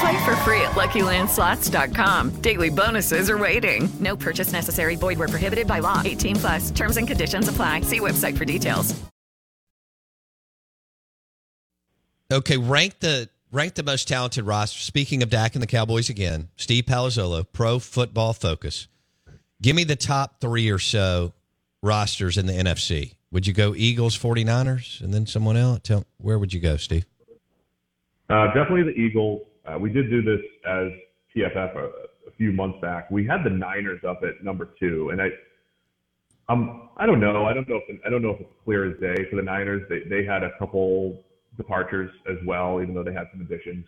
Play for free at LuckyLandSlots.com. Daily bonuses are waiting. No purchase necessary. Void where prohibited by law. 18 plus. Terms and conditions apply. See website for details. Okay, rank the rank the most talented roster. Speaking of Dak and the Cowboys again, Steve Palazzolo, Pro Football Focus. Give me the top three or so rosters in the NFC. Would you go Eagles, 49ers, and then someone else? Tell where would you go, Steve? Uh, definitely the Eagles. Uh, we did do this as PFF a, a, few months back. We had the Niners up at number two, and I, um, I don't know. I don't know if I don't know if it's clear as day for the Niners. They they had a couple departures as well, even though they had some additions.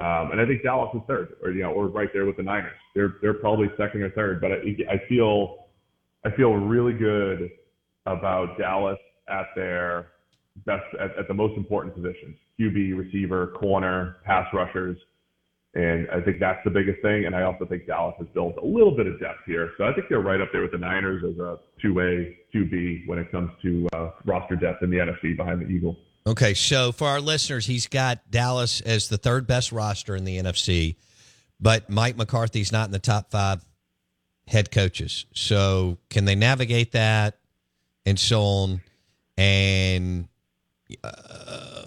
Um, and I think Dallas is third, or you know, or right there with the Niners. They're they're probably second or third, but I, I feel I feel really good about Dallas at their best at, at the most important positions: QB, receiver, corner, pass rushers. And I think that's the biggest thing. And I also think Dallas has built a little bit of depth here. So I think they're right up there with the Niners as a 2A, 2B when it comes to uh, roster depth in the NFC behind the Eagles. Okay. So for our listeners, he's got Dallas as the third best roster in the NFC, but Mike McCarthy's not in the top five head coaches. So can they navigate that and so on? And uh,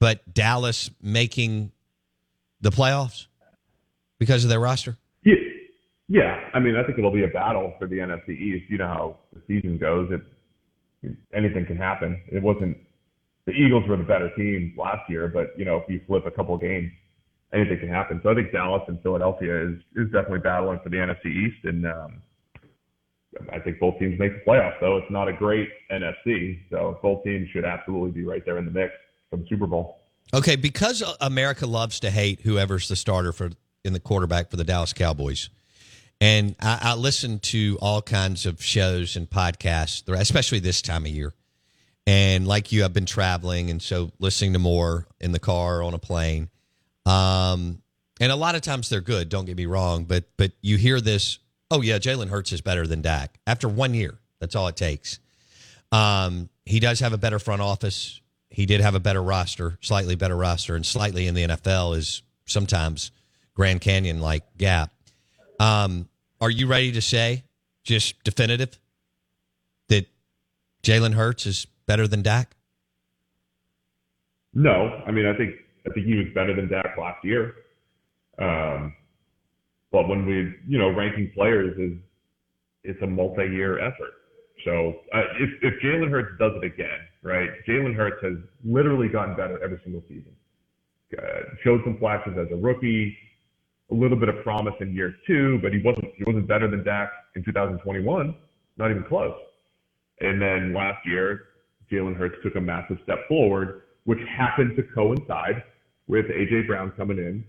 but Dallas making the playoffs because of their roster? Yeah, yeah. I mean, I think it'll be a battle for the NFC East. You know how the season goes; it anything can happen. It wasn't the Eagles were the better team last year, but you know, if you flip a couple games, anything can happen. So I think Dallas and Philadelphia is is definitely battling for the NFC East, and um, I think both teams make the playoffs. Though it's not a great NFC, so both teams should absolutely be right there in the mix Super Bowl. Okay, because America loves to hate whoever's the starter for in the quarterback for the Dallas Cowboys, and I, I listen to all kinds of shows and podcasts, especially this time of year. And like you, I've been traveling, and so listening to more in the car on a plane. Um, and a lot of times they're good. Don't get me wrong, but but you hear this. Oh yeah, Jalen Hurts is better than Dak after one year. That's all it takes. Um, he does have a better front office he did have a better roster, slightly better roster, and slightly in the NFL is sometimes Grand Canyon like gap. Um, are you ready to say, just definitive, that Jalen Hurts is better than Dak? No, I mean I think I think he was better than Dak last year. Um, but when we, you know, ranking players is it's a multi-year effort. So uh, if if Jalen Hurts does it again, right? Jalen Hurts has literally gotten better every single season. Uh, showed some flashes as a rookie, a little bit of promise in year two, but he wasn't he wasn't better than Dak in 2021, not even close. And then last year, Jalen Hurts took a massive step forward, which happened to coincide with AJ Brown coming in,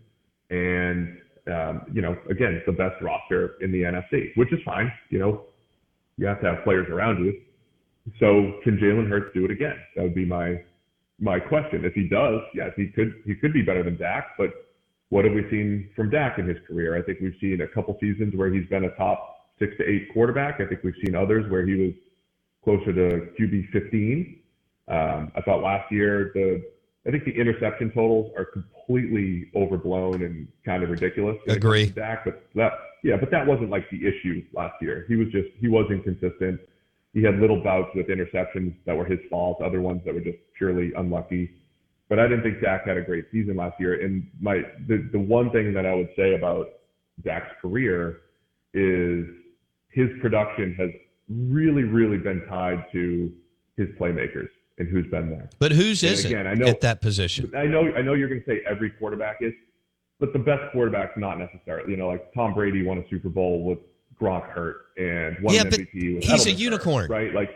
and um, you know, again, the best roster in the NFC, which is fine. You know, you have to have players around you. So can Jalen Hurts do it again? That would be my my question. If he does, yes, he could he could be better than Dak, but what have we seen from Dak in his career? I think we've seen a couple seasons where he's been a top six to eight quarterback. I think we've seen others where he was closer to QB 15. Um, I thought last year the I think the interception totals are completely overblown and kind of ridiculous. I agree. Dak, but that yeah, but that wasn't like the issue last year. He was just he was inconsistent. He had little bouts with interceptions that were his fault, other ones that were just purely unlucky. But I didn't think Dak had a great season last year. And my the, the one thing that I would say about Dak's career is his production has really, really been tied to his playmakers and who's been there. But whose And isn't again, I know- at that position? I know I know you're going to say every quarterback is, but the best quarterback's not necessarily. You know, like Tom Brady won a Super Bowl with Gronk hurt and won Yeah, an MVP with he's a Edelman hurt, unicorn. right? Like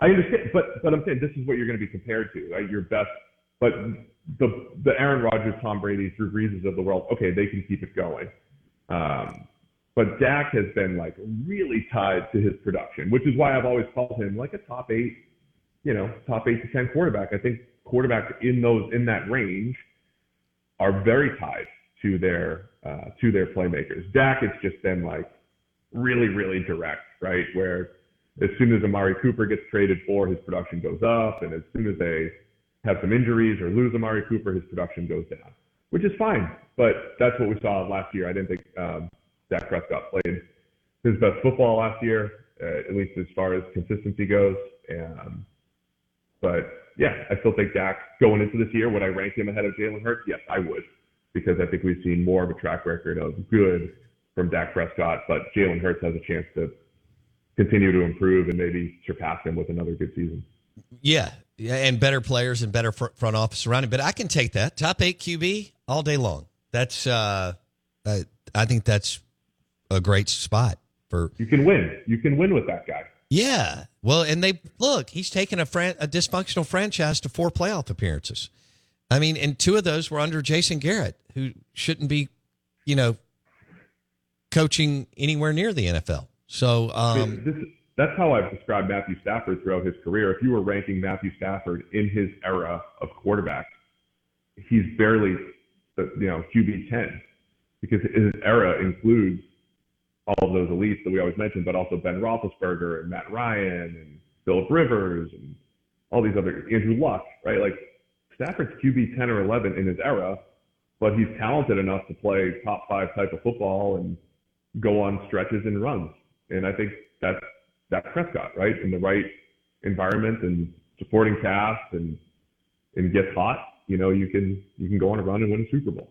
I understand, but but I'm saying this is what you're going to be compared to, right? Your best, but the the Aaron Rodgers, Tom Brady, Drew Breeses of the world. Okay, they can keep it going. Um, but Dak has been like really tied to his production, which is why I've always called him like a top eight, you know, top eight to ten quarterback. I think quarterbacks in those in that range are very tied to their uh, to their playmakers. Dak, it's just been like really, really direct, right? Where as soon as Amari Cooper gets traded for, his production goes up, and as soon as they have some injuries or lose Amari Cooper, his production goes down, which is fine. But that's what we saw last year. I didn't think um, Dak Prescott played his best football last year, uh, at least as far as consistency goes. Um, but yeah, I still think Dak going into this year, would I rank him ahead of Jalen Hurts? Yes, I would, because I think we've seen more of a track record of good from Dak Prescott, but Jalen Hurts has a chance to continue to improve and maybe surpass him with another good season. Yeah, yeah, and better players and better fr- front office around him. But I can take that top eight QB all day long. That's uh, uh, I think that's a great spot for. You can win. You can win with that guy. Yeah, well, and they look. He's taken a fran- a dysfunctional franchise to four playoff appearances. I mean, and two of those were under Jason Garrett, who shouldn't be, you know, coaching anywhere near the NFL. So, um, this, that's how I've described Matthew Stafford throughout his career. If you were ranking Matthew Stafford in his era of quarterback, he's barely, you know, QB ten because his era includes all of those elites that we always mention, but also Ben Roethlisberger and Matt Ryan and Philip Rivers and all these other Andrew Luck, right? Like Stafford's QB ten or eleven in his era, but he's talented enough to play top five type of football and go on stretches and runs. And I think that's that's Prescott, right? In the right environment and supporting cast and and gets hot, you know, you can you can go on a run and win a Super Bowl.